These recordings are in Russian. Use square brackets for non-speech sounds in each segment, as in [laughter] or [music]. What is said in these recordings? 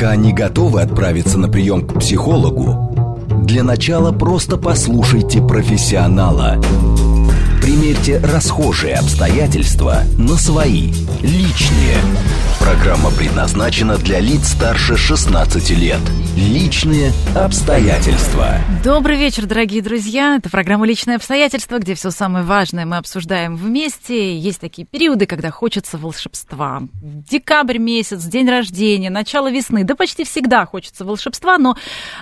Пока не готовы отправиться на прием к психологу, для начала просто послушайте профессионала. Примерьте расхожие обстоятельства на свои, личные. Программа предназначена для лиц старше 16 лет. Личные обстоятельства. Добрый вечер, дорогие друзья. Это программа «Личные обстоятельства», где все самое важное мы обсуждаем вместе. Есть такие периоды, когда хочется волшебства. Декабрь месяц, день рождения, начало весны. Да почти всегда хочется волшебства, но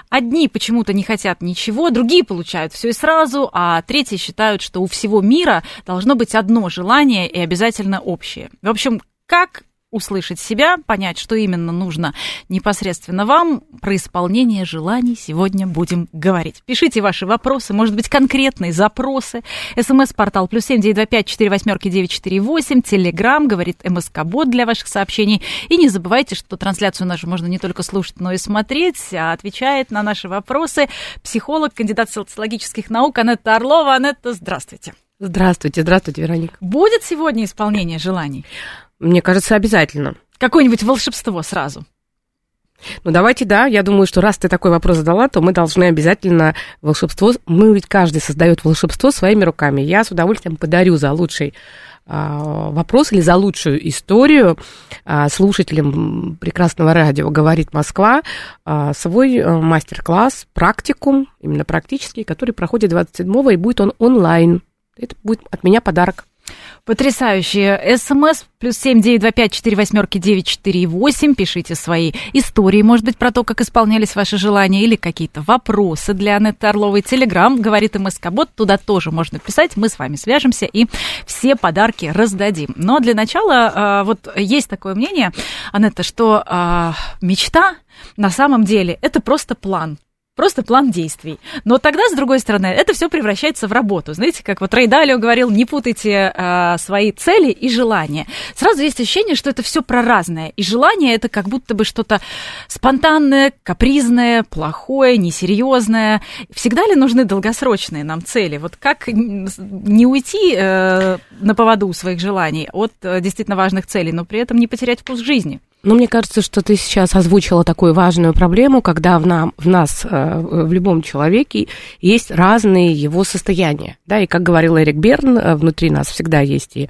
одни почему-то не хотят ничего, другие получают все и сразу, а третьи считают, что у всего мира должно быть одно желание и обязательно общее. В общем, как услышать себя, понять, что именно нужно непосредственно вам. Про исполнение желаний сегодня будем говорить. Пишите ваши вопросы, может быть, конкретные запросы. СМС-портал плюс семь девять два пять четыре восьмерки девять четыре восемь. Телеграмм, говорит МСК-бот для ваших сообщений. И не забывайте, что трансляцию нашу можно не только слушать, но и смотреть. А отвечает на наши вопросы психолог, кандидат социологических наук Анетта Орлова. Анетта, здравствуйте. Здравствуйте, здравствуйте, Вероника. Будет сегодня исполнение желаний? Мне кажется, обязательно. Какое-нибудь волшебство сразу. Ну, давайте, да, я думаю, что раз ты такой вопрос задала, то мы должны обязательно волшебство... Мы ведь каждый создает волшебство своими руками. Я с удовольствием подарю за лучший а, вопрос или за лучшую историю а, слушателям прекрасного радио «Говорит Москва» а, свой мастер-класс, практикум, именно практический, который проходит 27-го, и будет он онлайн. Это будет от меня подарок. Потрясающе. СМС плюс семь девять два пять четыре восьмерки девять четыре восемь. Пишите свои истории, может быть, про то, как исполнялись ваши желания или какие-то вопросы для Анетты Орловой. Телеграм, говорит МСК-бот, туда тоже можно писать. Мы с вами свяжемся и все подарки раздадим. Но для начала а, вот есть такое мнение, Анетта, что а, мечта на самом деле это просто план просто план действий. Но тогда, с другой стороны, это все превращается в работу. Знаете, как вот Рейдалио говорил, не путайте э, свои цели и желания. Сразу есть ощущение, что это все про разное. И желание это как будто бы что-то спонтанное, капризное, плохое, несерьезное. Всегда ли нужны долгосрочные нам цели? Вот как не уйти э, на поводу своих желаний от э, действительно важных целей, но при этом не потерять вкус жизни? Ну, мне кажется, что ты сейчас озвучила такую важную проблему, когда в, нам, в нас, э, в любом человеке, есть разные его состояния. Да, и как говорил Эрик Берн, э, внутри нас всегда есть и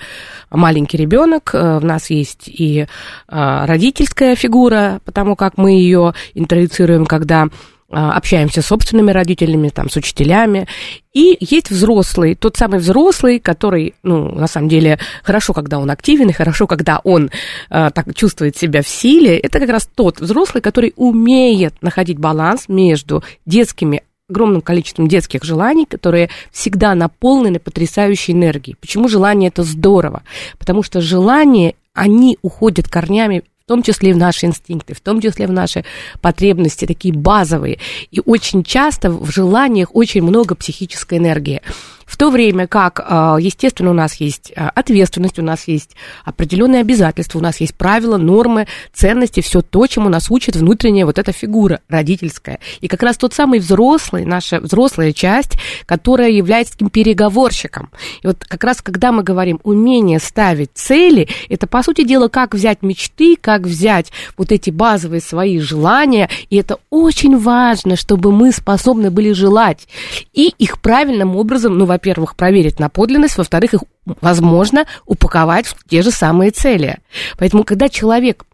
маленький ребенок, э, в нас есть и родительская фигура, потому как мы ее интроицируем, когда общаемся с собственными родителями, там, с учителями. И есть взрослый, тот самый взрослый, который, ну, на самом деле, хорошо, когда он активен, и хорошо, когда он э, так чувствует себя в силе. Это как раз тот взрослый, который умеет находить баланс между детскими огромным количеством детских желаний, которые всегда наполнены потрясающей энергией. Почему желание это здорово? Потому что желания, они уходят корнями том числе и в наши инстинкты, в том числе в наши потребности, такие базовые. И очень часто в желаниях очень много психической энергии. В то время как, а, естественно, у нас есть а, ответственность, у нас есть определенные обязательства, у нас есть правила, нормы, ценности, все то, чему нас учит внутренняя вот эта фигура родительская. И как раз тот самый взрослый, наша взрослая часть, которая является таким переговорщиком. И вот как раз когда мы говорим умение ставить цели, это, по сути дела, как взять мечты, как взять вот эти базовые свои желания, и это очень важно, чтобы мы способны были желать и их правильным образом, ну, во-первых, проверить на подлинность, во-вторых, их возможно упаковать в те же самые цели. Поэтому, когда человек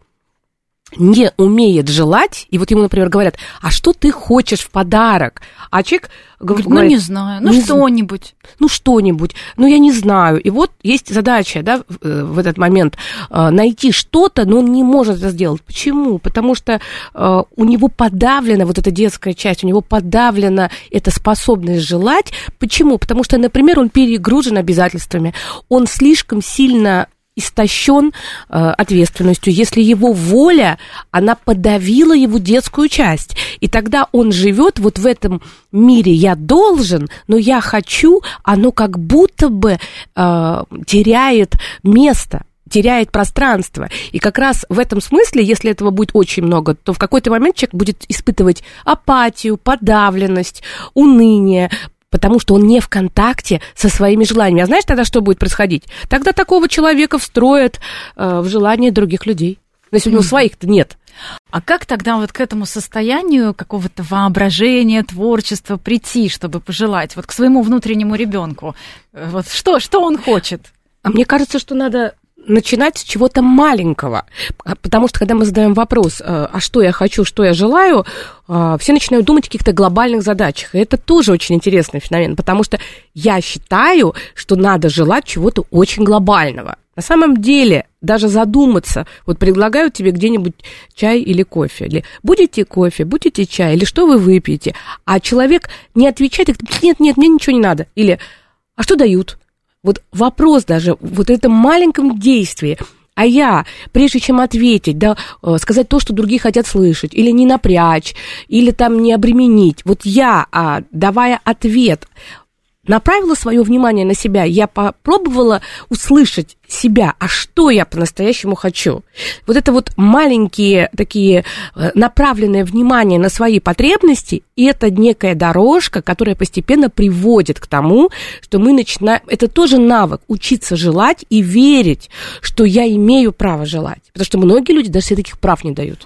не умеет желать, и вот ему, например, говорят, а что ты хочешь в подарок? А человек говорит, ну, не знаю, ну, что-нибудь. Ну, что-нибудь, ну, я не знаю. И вот есть задача, да, э, в этот момент э, найти что-то, но он не может это сделать. Почему? Потому что э, у него подавлена вот эта детская часть, у него подавлена эта способность желать. Почему? Потому что, например, он перегружен обязательствами, он слишком сильно истощен э, ответственностью, если его воля, она подавила его детскую часть. И тогда он живет вот в этом мире «я должен», но «я хочу», оно как будто бы э, теряет место теряет пространство. И как раз в этом смысле, если этого будет очень много, то в какой-то момент человек будет испытывать апатию, подавленность, уныние, потому что он не в контакте со своими желаниями. А знаешь тогда, что будет происходить? Тогда такого человека встроят э, в желание других людей. Но если у него своих-то нет. А как тогда вот к этому состоянию какого-то воображения, творчества прийти, чтобы пожелать вот к своему внутреннему ребенку? Вот что, что он хочет? А мне кажется, что надо начинать с чего-то маленького. А, потому что, когда мы задаем вопрос, э, а что я хочу, что я желаю, э, все начинают думать о каких-то глобальных задачах. И это тоже очень интересный феномен, потому что я считаю, что надо желать чего-то очень глобального. На самом деле, даже задуматься, вот предлагают тебе где-нибудь чай или кофе, или будете кофе, будете чай, или что вы выпьете, а человек не отвечает, говорит, нет, нет, мне ничего не надо, или а что дают? Вот вопрос даже, вот этом маленьком действии, а я, прежде чем ответить, да, э, сказать то, что другие хотят слышать, или не напрячь, или там не обременить, вот я, а, давая ответ, направила свое внимание на себя, я попробовала услышать себя, а что я по-настоящему хочу. Вот это вот маленькие такие э, направленное внимание на свои потребности, и это некая дорожка, которая постепенно приводит к тому, что мы начинаем... Это тоже навык, учиться желать и верить, что я имею право желать. Потому что многие люди даже себе таких прав не дают.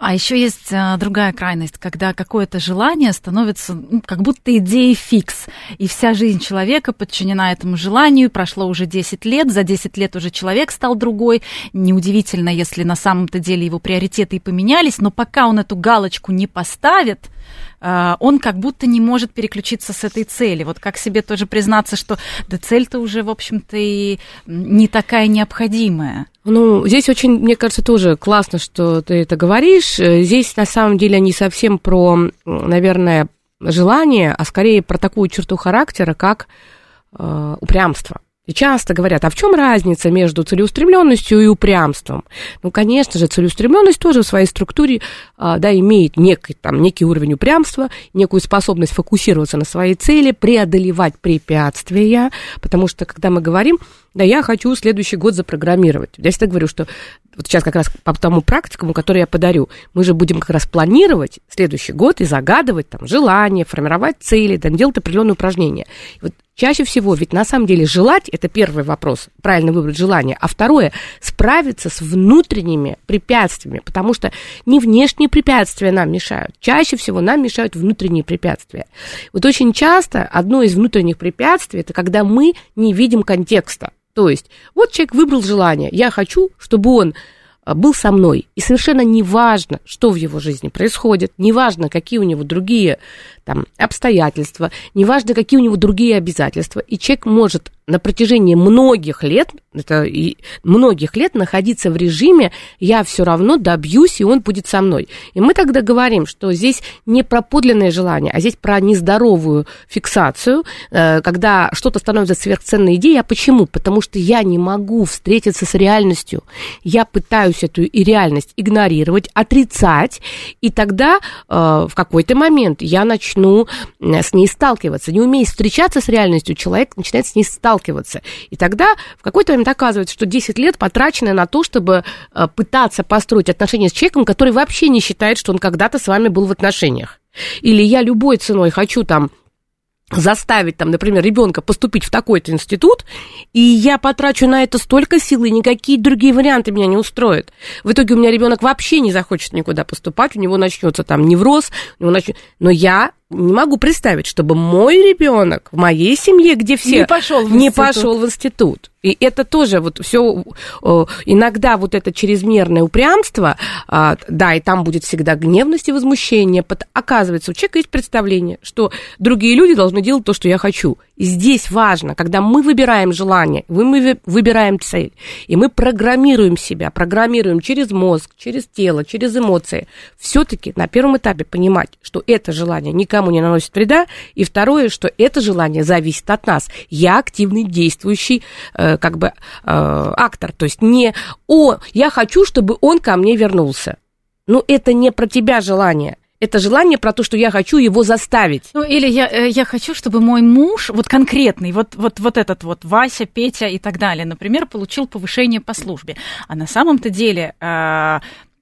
А еще есть а, другая крайность, когда какое-то желание становится ну, как будто идеей фикс, и вся жизнь человека подчинена этому желанию, прошло уже 10 лет, за 10 лет уже человек стал другой, неудивительно, если на самом-то деле его приоритеты и поменялись, но пока он эту галочку не поставит, он как будто не может переключиться с этой цели. Вот как себе тоже признаться, что да цель-то уже, в общем-то, и не такая необходимая. Ну, здесь очень, мне кажется, тоже классно, что ты это говоришь. Здесь, на самом деле, не совсем про, наверное, желание, а скорее про такую черту характера, как э, упрямство. И часто говорят, а в чем разница между целеустремленностью и упрямством? Ну, конечно же, целеустремленность тоже в своей структуре а, да, имеет некий, там, некий уровень упрямства, некую способность фокусироваться на своей цели, преодолевать препятствия, потому что, когда мы говорим, да, я хочу следующий год запрограммировать. Я всегда говорю, что вот сейчас как раз по тому практикуму, который я подарю, мы же будем как раз планировать следующий год и загадывать там желания, формировать цели, там, делать определенные упражнения. И вот Чаще всего, ведь на самом деле желать, это первый вопрос, правильно выбрать желание, а второе, справиться с внутренними препятствиями, потому что не внешние препятствия нам мешают, чаще всего нам мешают внутренние препятствия. Вот очень часто одно из внутренних препятствий, это когда мы не видим контекста. То есть, вот человек выбрал желание, я хочу, чтобы он а, был со мной. И совершенно неважно, что в его жизни происходит, неважно, какие у него другие там, обстоятельства, неважно, какие у него другие обязательства. И человек может на протяжении многих лет, это и многих лет находиться в режиме «я все равно добьюсь, и он будет со мной». И мы тогда говорим, что здесь не про подлинное желание, а здесь про нездоровую фиксацию, э, когда что-то становится сверхценной идеей. А почему? Потому что я не могу встретиться с реальностью. Я пытаюсь эту и реальность игнорировать, отрицать, и тогда э, в какой-то момент я начну с ней сталкиваться. Не умея встречаться с реальностью, человек начинает с ней сталкиваться. И тогда в какой-то момент оказывается, что 10 лет потрачено на то, чтобы э, пытаться построить отношения с человеком, который вообще не считает, что он когда-то с вами был в отношениях. Или я любой ценой хочу там заставить, там, например, ребенка поступить в такой-то институт, и я потрачу на это столько сил, и никакие другие варианты меня не устроят. В итоге у меня ребенок вообще не захочет никуда поступать, у него начнется там невроз, у него начнется... но я не могу представить, чтобы мой ребенок в моей семье, где все не пошел в, не пошел в институт. И это тоже вот все иногда вот это чрезмерное упрямство, а, да, и там будет всегда гневность и возмущение. Оказывается, у человека есть представление, что другие люди должны делать то, что я хочу. Здесь важно, когда мы выбираем желание, мы выбираем цель, и мы программируем себя, программируем через мозг, через тело, через эмоции, все-таки на первом этапе понимать, что это желание никому не наносит вреда, и второе, что это желание зависит от нас. Я активный, действующий, э, как бы, э, актор, то есть не «О, я хочу, чтобы он ко мне вернулся». Ну, это не про тебя желание, это желание про то, что я хочу его заставить. Ну, или я, э, я хочу, чтобы мой муж, вот конкретный, вот, вот, вот этот вот Вася, Петя и так далее, например, получил повышение по службе. А на самом-то деле... Э,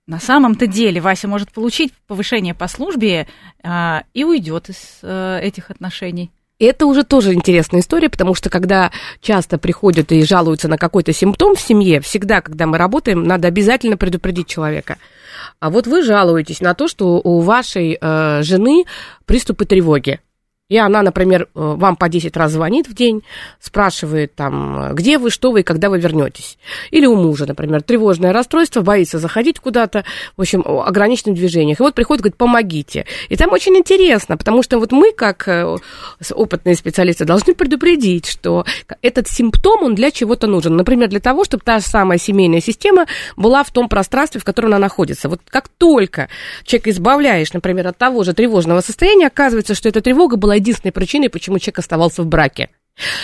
на самом-то деле Вася может получить повышение по службе э, и уйдет из э, этих отношений. Это уже тоже интересная история, потому что когда часто приходят и жалуются на какой-то симптом в семье, всегда, когда мы работаем, надо обязательно предупредить человека. А вот вы жалуетесь на то, что у вашей э, жены приступы тревоги. И она, например, э, вам по 10 раз звонит в день, спрашивает там, где вы, что вы и когда вы вернетесь. Или у мужа, например, тревожное расстройство, боится заходить куда-то, в общем, ограниченных движениях. И вот приходит, говорит, помогите. И там очень интересно, потому что вот мы, как э, опытные специалисты, должны предупредить, что этот симптом, он для чего-то нужен. Например, для того, чтобы та же самая семейная система была в том пространстве, в котором она находится. Вот как только человек избавляешь, например, от того же тревожного состояния, оказывается, что эта тревога была единственной причиной, почему человек оставался в браке.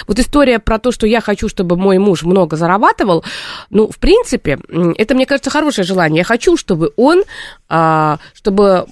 Вот история про то, что я хочу, чтобы мой муж много зарабатывал, ну, в принципе, это, мне кажется, хорошее желание. Я хочу, чтобы он, а, чтобы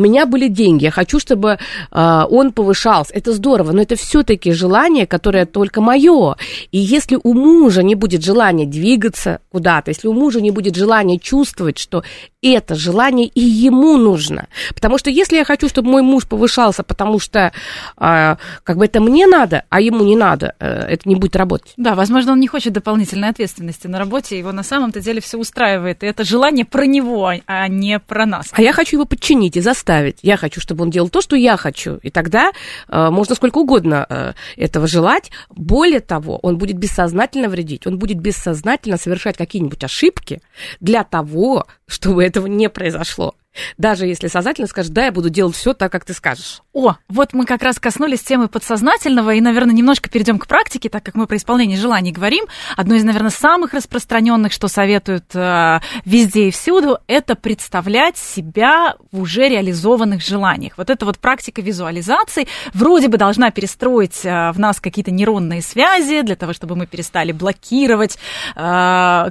у меня были деньги, я хочу, чтобы э, он повышался. Это здорово, но это все-таки желание, которое только мое. И если у мужа не будет желания двигаться куда-то, если у мужа не будет желания чувствовать, что это желание и ему нужно. Потому что если я хочу, чтобы мой муж повышался, потому что э, как бы это мне надо, а ему не надо, э, это не будет работать. Да, возможно, он не хочет дополнительной ответственности на работе, его на самом-то деле все устраивает. И это желание про него, а не про нас. А я хочу его подчинить и заставить. Я хочу, чтобы он делал то, что я хочу. И тогда э, можно сколько угодно э, этого желать. Более того, он будет бессознательно вредить, он будет бессознательно совершать какие-нибудь ошибки для того, чтобы этого не произошло. Даже если сознательно скажешь, да, я буду делать все так, как ты скажешь. О, вот мы как раз коснулись темы подсознательного, и, наверное, немножко перейдем к практике, так как мы про исполнение желаний говорим. Одно из, наверное, самых распространенных, что советуют э, везде и всюду, это представлять себя в уже реализованных желаниях. Вот эта вот практика визуализации вроде бы должна перестроить э, в нас какие-то нейронные связи для того, чтобы мы перестали блокировать э,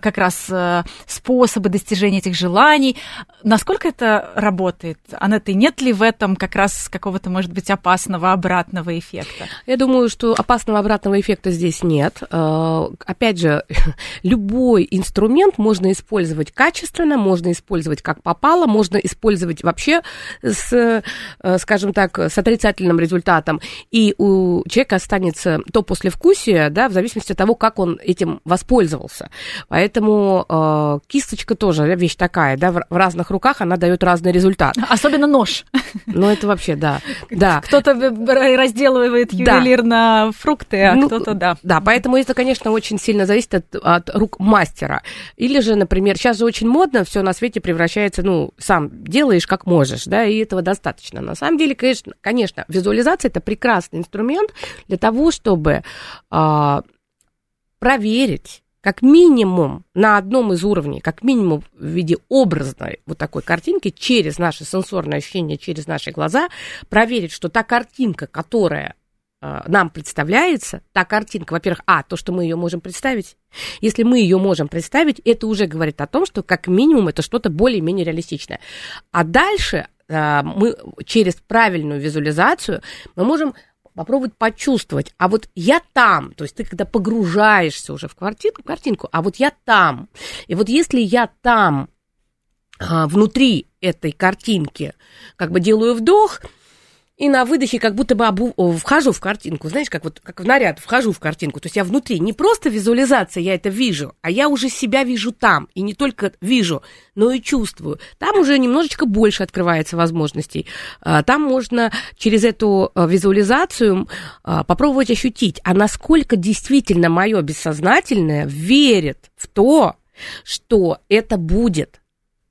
как раз э, способы достижения этих желаний. Насколько это работает? Анетта, нет ли в этом как раз какого-то, может быть, опасного обратного эффекта? Я думаю, что опасного обратного эффекта здесь нет. Э, опять же, [laughs] любой инструмент можно использовать качественно, можно использовать как попало, можно использовать вообще с, э, скажем так, с отрицательным результатом. И у человека останется то послевкусие, да, в зависимости от того, как он этим воспользовался. Поэтому э, кисточка тоже вещь такая, да, в разных руках она дает дает разный результат. Особенно нож. Ну, это вообще, да. да. Кто-то разделывает ювелирно да. фрукты, а ну, кто-то, да. Да, поэтому это, конечно, очень сильно зависит от, от рук мастера. Или же, например, сейчас же очень модно, все на свете превращается, ну, сам делаешь как можешь, да, и этого достаточно. На самом деле, конечно, конечно визуализация это прекрасный инструмент для того, чтобы а, проверить как минимум на одном из уровней, как минимум в виде образной вот такой картинки, через наши сенсорные ощущения, через наши глаза, проверить, что та картинка, которая э, нам представляется, та картинка, во-первых, а, то, что мы ее можем представить, если мы ее можем представить, это уже говорит о том, что как минимум это что-то более-менее реалистичное. А дальше э, мы через правильную визуализацию мы можем попробовать почувствовать, а вот я там, то есть ты когда погружаешься уже в картинку, картинку а вот я там, и вот если я там, а, внутри этой картинки, как бы делаю вдох, и на выдохе как будто бы обу... вхожу в картинку, знаешь, как вот как в наряд, вхожу в картинку. То есть я внутри, не просто визуализация, я это вижу, а я уже себя вижу там. И не только вижу, но и чувствую. Там уже немножечко больше открывается возможностей. А, там можно через эту а, визуализацию а, попробовать ощутить, а насколько действительно мое бессознательное верит в то, что это будет.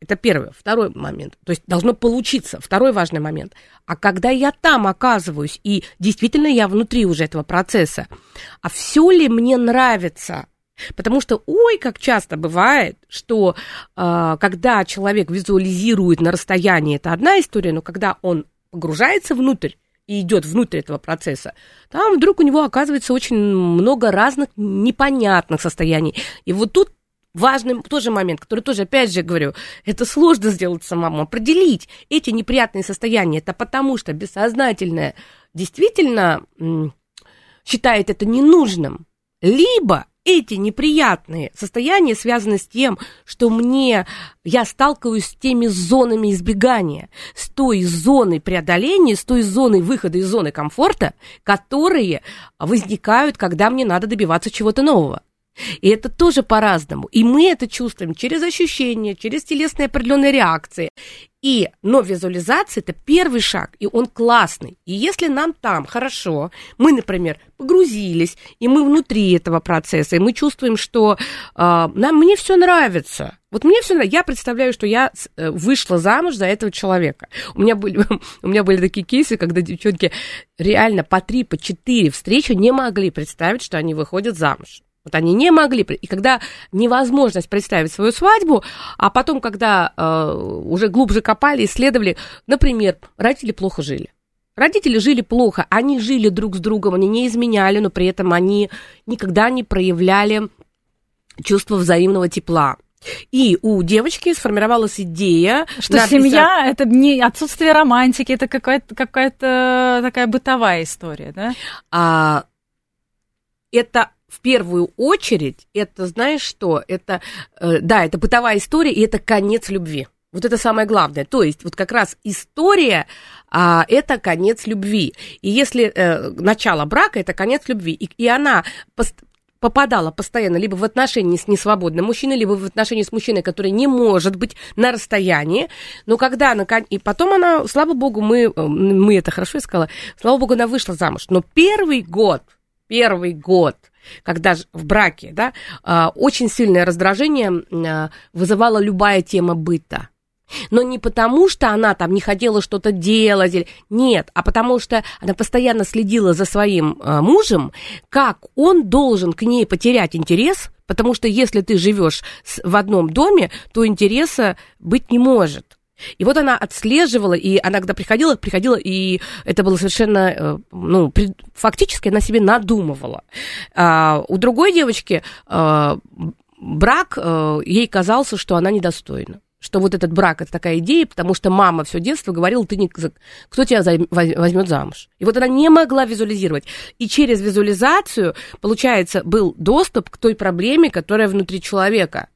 Это первый. Второй момент. То есть должно получиться. Второй важный момент. А когда я там оказываюсь, и действительно я внутри уже этого процесса, а все ли мне нравится? Потому что, ой, как часто бывает, что э, когда человек визуализирует на расстоянии, это одна история, но когда он погружается внутрь, и идет внутрь этого процесса, там вдруг у него оказывается очень много разных непонятных состояний. И вот тут важный тоже момент, который тоже, опять же, говорю, это сложно сделать самому, определить эти неприятные состояния. Это потому что бессознательное действительно считает это ненужным, либо эти неприятные состояния связаны с тем, что мне я сталкиваюсь с теми зонами избегания, с той зоной преодоления, с той зоной выхода из зоны комфорта, которые возникают, когда мне надо добиваться чего-то нового. И это тоже по-разному. И мы это чувствуем через ощущения, через телесные определенные реакции. И, но визуализация это первый шаг, и он классный. И если нам там хорошо, мы, например, погрузились, и мы внутри этого процесса, и мы чувствуем, что э, нам мне все нравится. Вот мне все нравится. Я представляю, что я э, вышла замуж за этого человека. У меня были, [laughs] у меня были такие кейсы, когда девчонки реально по три, по четыре встречи не могли представить, что они выходят замуж. Вот они не могли. И когда невозможность представить свою свадьбу, а потом, когда э, уже глубже копали, исследовали, например, родители плохо жили. Родители жили плохо, они жили друг с другом, они не изменяли, но при этом они никогда не проявляли чувство взаимного тепла. И у девочки сформировалась идея, что написать... семья это не отсутствие романтики, это какая-то какая-то такая бытовая история, да? А, это в первую очередь, это, знаешь что, это, э, да, это бытовая история, и это конец любви. Вот это самое главное. То есть вот как раз история а, это конец любви. И если э, начало брака это конец любви, и, и она попадала постоянно либо в отношении с несвободным мужчиной, либо в отношении с мужчиной, который не может быть на расстоянии. Но когда она... И потом она, слава богу, мы, э, мы это хорошо искала, слава богу, она вышла замуж. Но первый год, первый год – когда в браке, да, а, очень сильное раздражение а, вызывала любая тема быта. Но не потому, что она там не хотела что-то делать, нет, а потому что она постоянно следила за своим а, мужем, как он должен к ней потерять интерес, потому что если ты живешь в одном доме, то интереса быть не может. И вот она отслеживала, и она когда приходила, приходила, и это было совершенно, э, ну, фактически она себе надумывала. А у другой девочки а, брак, а, ей казался, что она недостойна что вот этот брак это такая идея, потому что мама все детство говорила, ты не, кто тебя возьмет замуж. И вот она не могла визуализировать. И через визуализацию, получается, был доступ к той проблеме, которая внутри человека.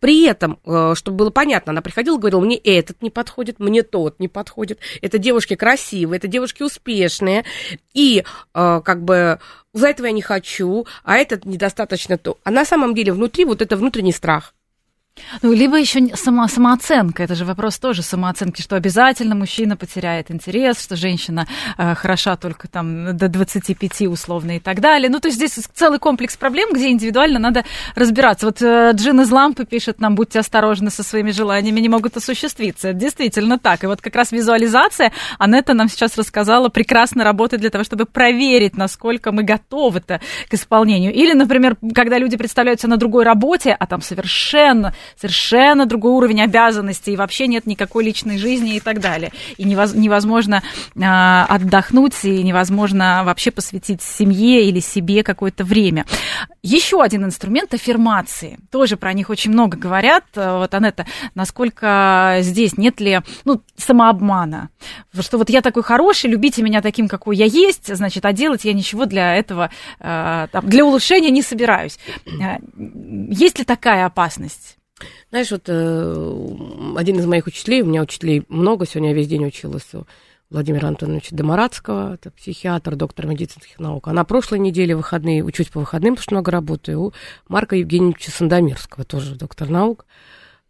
При этом, э, чтобы было понятно, она приходила и говорила, мне этот не подходит, мне тот не подходит. Это девушки красивые, это девушки успешные. И э, как бы за этого я не хочу, а этот недостаточно то. А на самом деле внутри вот это внутренний страх. Ну, либо еще сама, самооценка. Это же вопрос тоже самооценки, что обязательно мужчина потеряет интерес, что женщина э, хороша только там до 25 условно и так далее. Ну, то есть здесь целый комплекс проблем, где индивидуально надо разбираться. Вот э, Джин из Лампы пишет нам, будьте осторожны со своими желаниями, не могут осуществиться. Это действительно так. И вот как раз визуализация, Анетта нам сейчас рассказала, прекрасно работает для того, чтобы проверить, насколько мы готовы-то к исполнению. Или, например, когда люди представляются на другой работе, а там совершенно совершенно другой уровень обязанностей, и вообще нет никакой личной жизни и так далее. И невозможно а, отдохнуть, и невозможно вообще посвятить семье или себе какое-то время. Еще один инструмент аффирмации. Тоже про них очень много говорят. Вот, Анетта, насколько здесь нет ли ну, самообмана? Что вот я такой хороший, любите меня таким, какой я есть, значит, а делать я ничего для этого, а, для улучшения не собираюсь. А, есть ли такая опасность? Знаешь, вот э, один из моих учителей, у меня учителей много, сегодня я весь день училась у Владимира Антоновича Демарадского, это психиатр, доктор медицинских наук. А на прошлой неделе выходные, учусь по выходным, потому что много работаю, у Марка Евгеньевича Сандомирского, тоже доктор наук,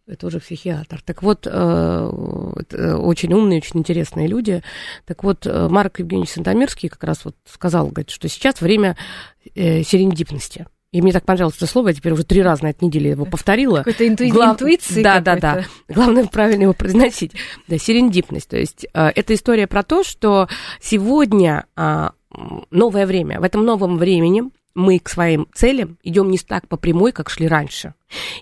это уже психиатр. Так вот, э, очень умные, очень интересные люди. Так вот, э, Марк Евгеньевич Сандомирский как раз вот сказал, говорит, что сейчас время э, серендипности. И мне так понравилось это слово, я теперь уже три раза на этой неделе его повторила. Какой-то интуи... Глав... интуиции Да, да, да. Главное правильно его произносить. Да, серендипность. То есть э, это история про то, что сегодня э, новое время. В этом новом времени мы к своим целям идем не так по прямой, как шли раньше.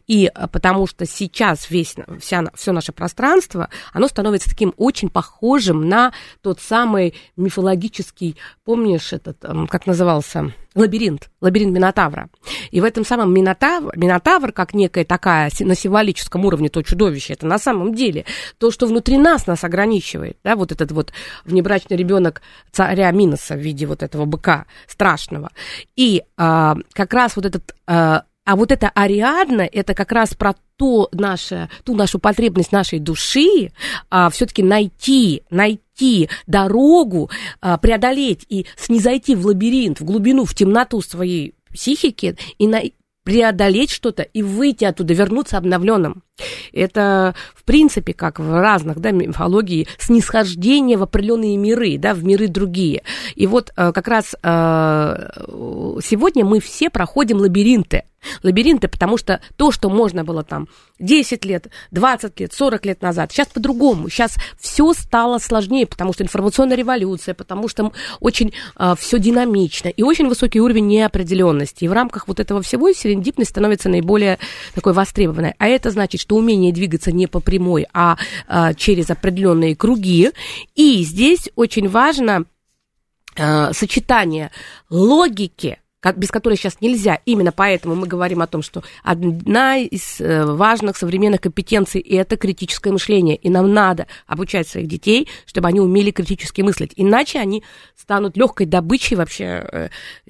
И э, потому что сейчас весь, вся, все наше пространство, оно становится таким очень похожим на тот самый мифологический, помнишь этот, эм, как назывался, лабиринт, лабиринт Минотавра. И в этом самом Минотавр, Минотавр, как некая такая на символическом уровне то чудовище, это на самом деле то, что внутри нас нас ограничивает, да, вот этот вот внебрачный ребенок царя Миноса в виде вот этого быка страшного. И а, как раз вот этот а, а вот это Ариадна, это как раз про то наше, ту нашу потребность нашей души а, все-таки найти, найти дорогу, а, преодолеть и снизойти в лабиринт, в глубину, в темноту своей психики и на, преодолеть что-то и выйти оттуда, вернуться обновленным. Это, в принципе, как в разных да, мифологии, снисхождение в определенные миры, да, в миры другие. И вот э, как раз э, сегодня мы все проходим лабиринты лабиринты, потому что то, что можно было там 10 лет, 20 лет, 40 лет назад, сейчас по-другому. Сейчас все стало сложнее, потому что информационная революция, потому что очень э, все динамично и очень высокий уровень неопределенности. И в рамках вот этого всего серендипность становится наиболее такой востребованной. А это значит, что умение двигаться не по прямой, а, а через определенные круги. И здесь очень важно э, сочетание логики без которой сейчас нельзя. Именно поэтому мы говорим о том, что одна из э, важных современных компетенций – это критическое мышление. И нам надо обучать своих детей, чтобы они умели критически мыслить. Иначе они станут легкой добычей вообще, э,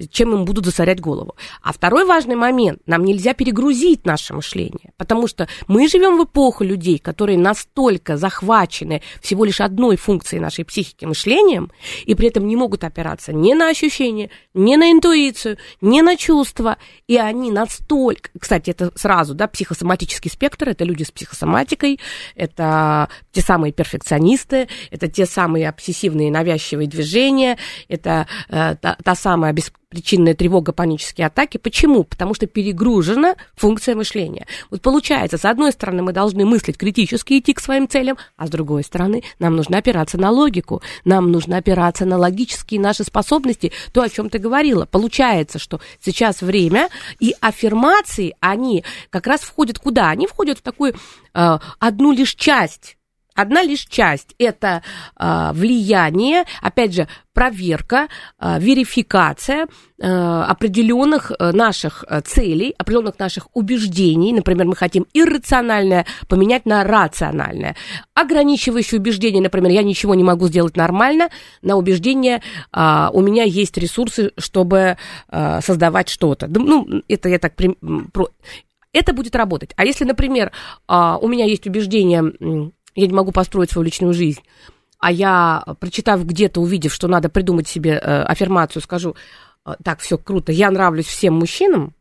чем им будут засорять голову. А второй важный момент – нам нельзя перегрузить наше мышление, потому что мы живем в эпоху людей, которые настолько захвачены всего лишь одной функцией нашей психики мышлением, и при этом не могут опираться ни на ощущения, ни на интуицию, не на чувства, и они настолько... Кстати, это сразу, да, психосоматический спектр, это люди с психосоматикой, это те самые перфекционисты, это те самые обсессивные навязчивые движения, это э, та, та самая причинная тревога, панические атаки. Почему? Потому что перегружена функция мышления. Вот получается, с одной стороны, мы должны мыслить критически, идти к своим целям, а с другой стороны, нам нужно опираться на логику, нам нужно опираться на логические наши способности, то, о чем ты говорила. Получается, что сейчас время, и аффирмации, они как раз входят куда? Они входят в такую э, одну лишь часть Одна лишь часть – это э, влияние, опять же, проверка, э, верификация э, определенных наших целей, определенных наших убеждений. Например, мы хотим иррациональное поменять на рациональное. Ограничивающее убеждение, например, я ничего не могу сделать нормально, на убеждение э, у меня есть ресурсы, чтобы э, создавать что-то. Ну, это я так... Это будет работать. А если, например, у меня есть убеждение я не могу построить свою личную жизнь, а я, прочитав где-то, увидев, что надо придумать себе э, аффирмацию, скажу, э, так, все круто, я нравлюсь всем мужчинам,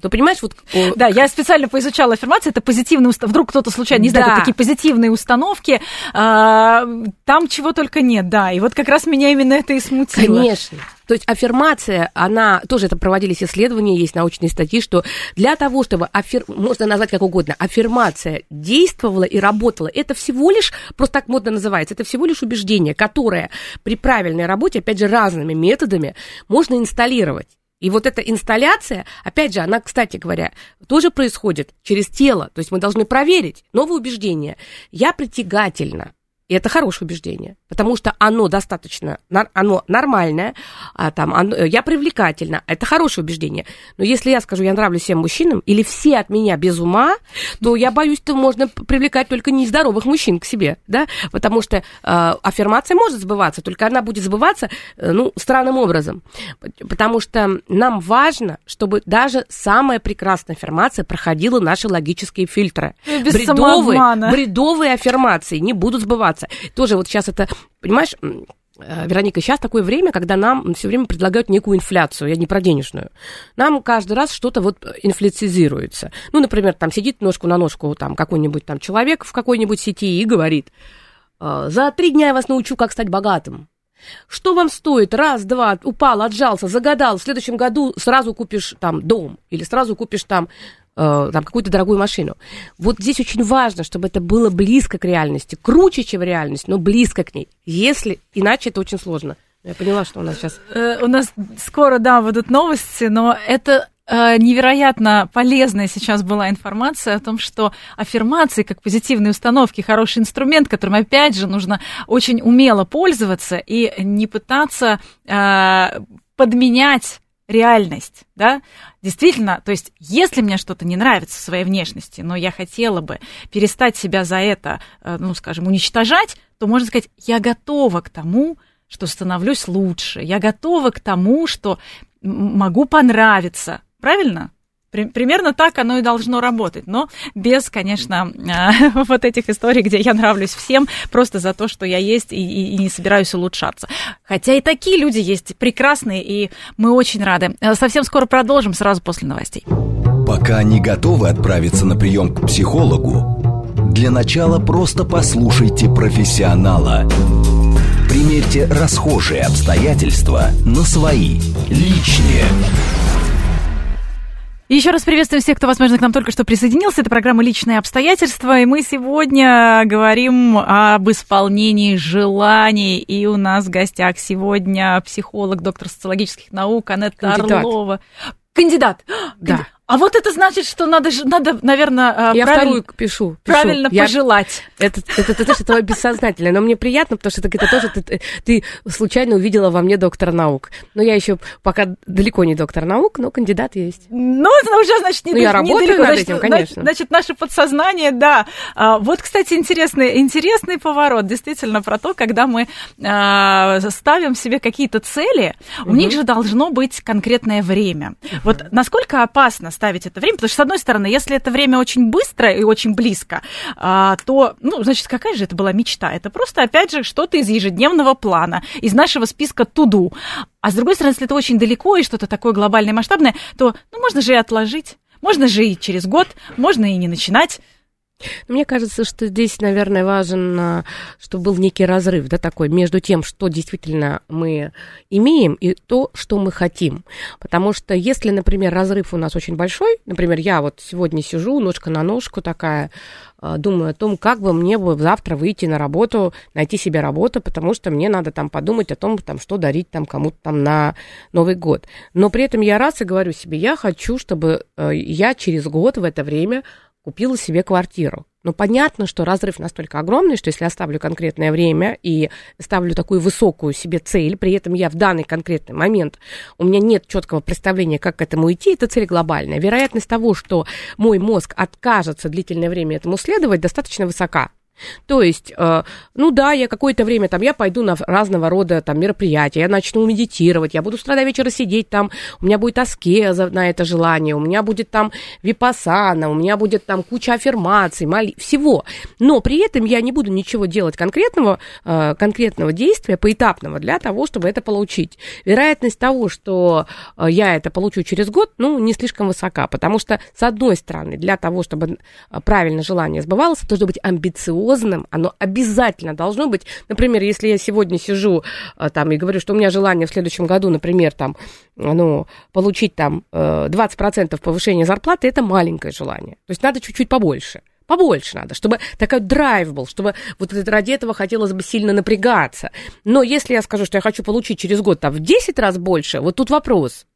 то понимаешь, вот... Да, я специально поизучала аффирмации, это позитивные установки. Вдруг кто-то случайно не знает, такие позитивные установки. А, там чего только нет, да. И вот как раз меня именно это и смутило. Конечно. То есть аффирмация, она, тоже это проводились исследования, есть научные статьи, что для того, чтобы, аффир... можно назвать как угодно, аффирмация действовала и работала, это всего лишь, просто так модно называется, это всего лишь убеждение, которое при правильной работе, опять же, разными методами можно инсталлировать. И вот эта инсталляция, опять же, она, кстати говоря, тоже происходит через тело. То есть мы должны проверить новое убеждение. Я притягательна. И это хорошее убеждение, потому что оно достаточно, оно нормальное, а там, оно, я привлекательна, это хорошее убеждение. Но если я скажу, я нравлюсь всем мужчинам, или все от меня без ума, то я боюсь, что можно привлекать только нездоровых мужчин к себе, да, потому что э, аффирмация может сбываться, только она будет сбываться, э, ну, странным образом, потому что нам важно, чтобы даже самая прекрасная аффирмация проходила наши логические фильтры. Без бредовые, бредовые аффирмации не будут сбываться развиваться. Тоже вот сейчас это, понимаешь, э, Вероника, сейчас такое время, когда нам все время предлагают некую инфляцию, я не про денежную. Нам каждый раз что-то вот инфляцизируется. Ну, например, там сидит ножку на ножку там какой-нибудь там человек в какой-нибудь сети и говорит, «Э, за три дня я вас научу, как стать богатым. Что вам стоит? Раз, два, упал, отжался, загадал. В следующем году сразу купишь там дом или сразу купишь там Э, там, какую-то дорогую машину. Вот здесь очень важно, чтобы это было близко к реальности, круче, чем реальность, но близко к ней. Если, иначе это очень сложно. Я поняла, что у нас сейчас... Э, у нас скоро, да, будут новости, но это э, невероятно полезная сейчас была информация о том, что аффирмации как позитивные установки хороший инструмент, которым опять же нужно очень умело пользоваться и не пытаться подменять реальность, да, действительно, то есть, если мне что-то не нравится в своей внешности, но я хотела бы перестать себя за это, э, ну, скажем, уничтожать, то можно сказать, я готова к тому, что становлюсь лучше, я готова к тому, что могу понравиться, правильно? Примерно так оно и должно работать, но без, конечно, [laughs] вот этих историй, где я нравлюсь всем просто за то, что я есть и, и, и не собираюсь улучшаться. Хотя и такие люди есть прекрасные, и мы очень рады. Э, совсем скоро продолжим, сразу после новостей. Пока не готовы отправиться на прием к психологу, для начала просто послушайте профессионала. Примерьте расхожие обстоятельства на свои, личные. Еще раз приветствую всех, кто, возможно, к нам только что присоединился. Это программа «Личные обстоятельства», и мы сегодня говорим об исполнении желаний. И у нас в гостях сегодня психолог, доктор социологических наук Анетта Кандидат. Орлова. Кандидат. Да. А вот это значит, что надо, надо наверное, я правиль... вторую пишу, пишу. Правильно я... пожелать. Это, это, это, это твое бессознательное, но мне приятно, потому что это, это тоже ты, ты случайно увидела во мне доктора наук. Но я еще пока далеко не доктор наук, но кандидат есть. Ну, уже, значит, не Ну, я работаю недалеко, над значит, этим, конечно. Значит, наше подсознание, да. А, вот, кстати, интересный, интересный поворот, действительно, про то, когда мы а, ставим себе какие-то цели, угу. у них же должно быть конкретное время. Угу. Вот насколько опасно ставить это время, потому что, с одной стороны, если это время очень быстро и очень близко, а, то, ну, значит, какая же это была мечта? Это просто, опять же, что-то из ежедневного плана, из нашего списка туду. А с другой стороны, если это очень далеко и что-то такое глобальное, масштабное, то, ну, можно же и отложить. Можно же и через год, можно и не начинать. Мне кажется, что здесь, наверное, важен, а, чтобы был некий разрыв, да, такой между тем, что действительно мы имеем, и то, что мы хотим. Потому что если, например, разрыв у нас очень большой, например, я вот сегодня сижу, ножка на ножку такая, а, думаю о том, как бы мне бы завтра выйти на работу, найти себе работу, потому что мне надо там подумать о том, там, что дарить там кому-то там на Новый год. Но при этом я раз и говорю себе, я хочу, чтобы э, я через год в это время купила себе квартиру. Но понятно, что разрыв настолько огромный, что если я ставлю конкретное время и ставлю такую высокую себе цель, при этом я в данный конкретный момент, у меня нет четкого представления, как к этому идти, это цель глобальная. Вероятность того, что мой мозг откажется длительное время этому следовать, достаточно высока. То есть, э, ну да, я какое-то время там, я пойду на разного рода там мероприятия, я начну медитировать, я буду с утра до вечера сидеть там, у меня будет аскеза на это желание, у меня будет там випасана, у меня будет там куча аффирмаций, моли, всего. Но при этом я не буду ничего делать конкретного, э, конкретного действия, поэтапного для того, чтобы это получить. Вероятность того, что э, я это получу через год, ну, не слишком высока, потому что, с одной стороны, для того, чтобы правильно желание сбывалось, должно быть амбициозно, амбициозным, оно обязательно должно быть. Например, если я сегодня сижу э, там и говорю, что у меня желание в следующем году, например, там, ну, получить там 20% э, повышения зарплаты, это маленькое желание. То есть надо чуть-чуть побольше. Побольше надо, чтобы такой драйв был, чтобы вот ради этого хотелось бы сильно напрягаться. Но если я скажу, что я хочу получить через год там в 10 раз больше, вот тут вопрос.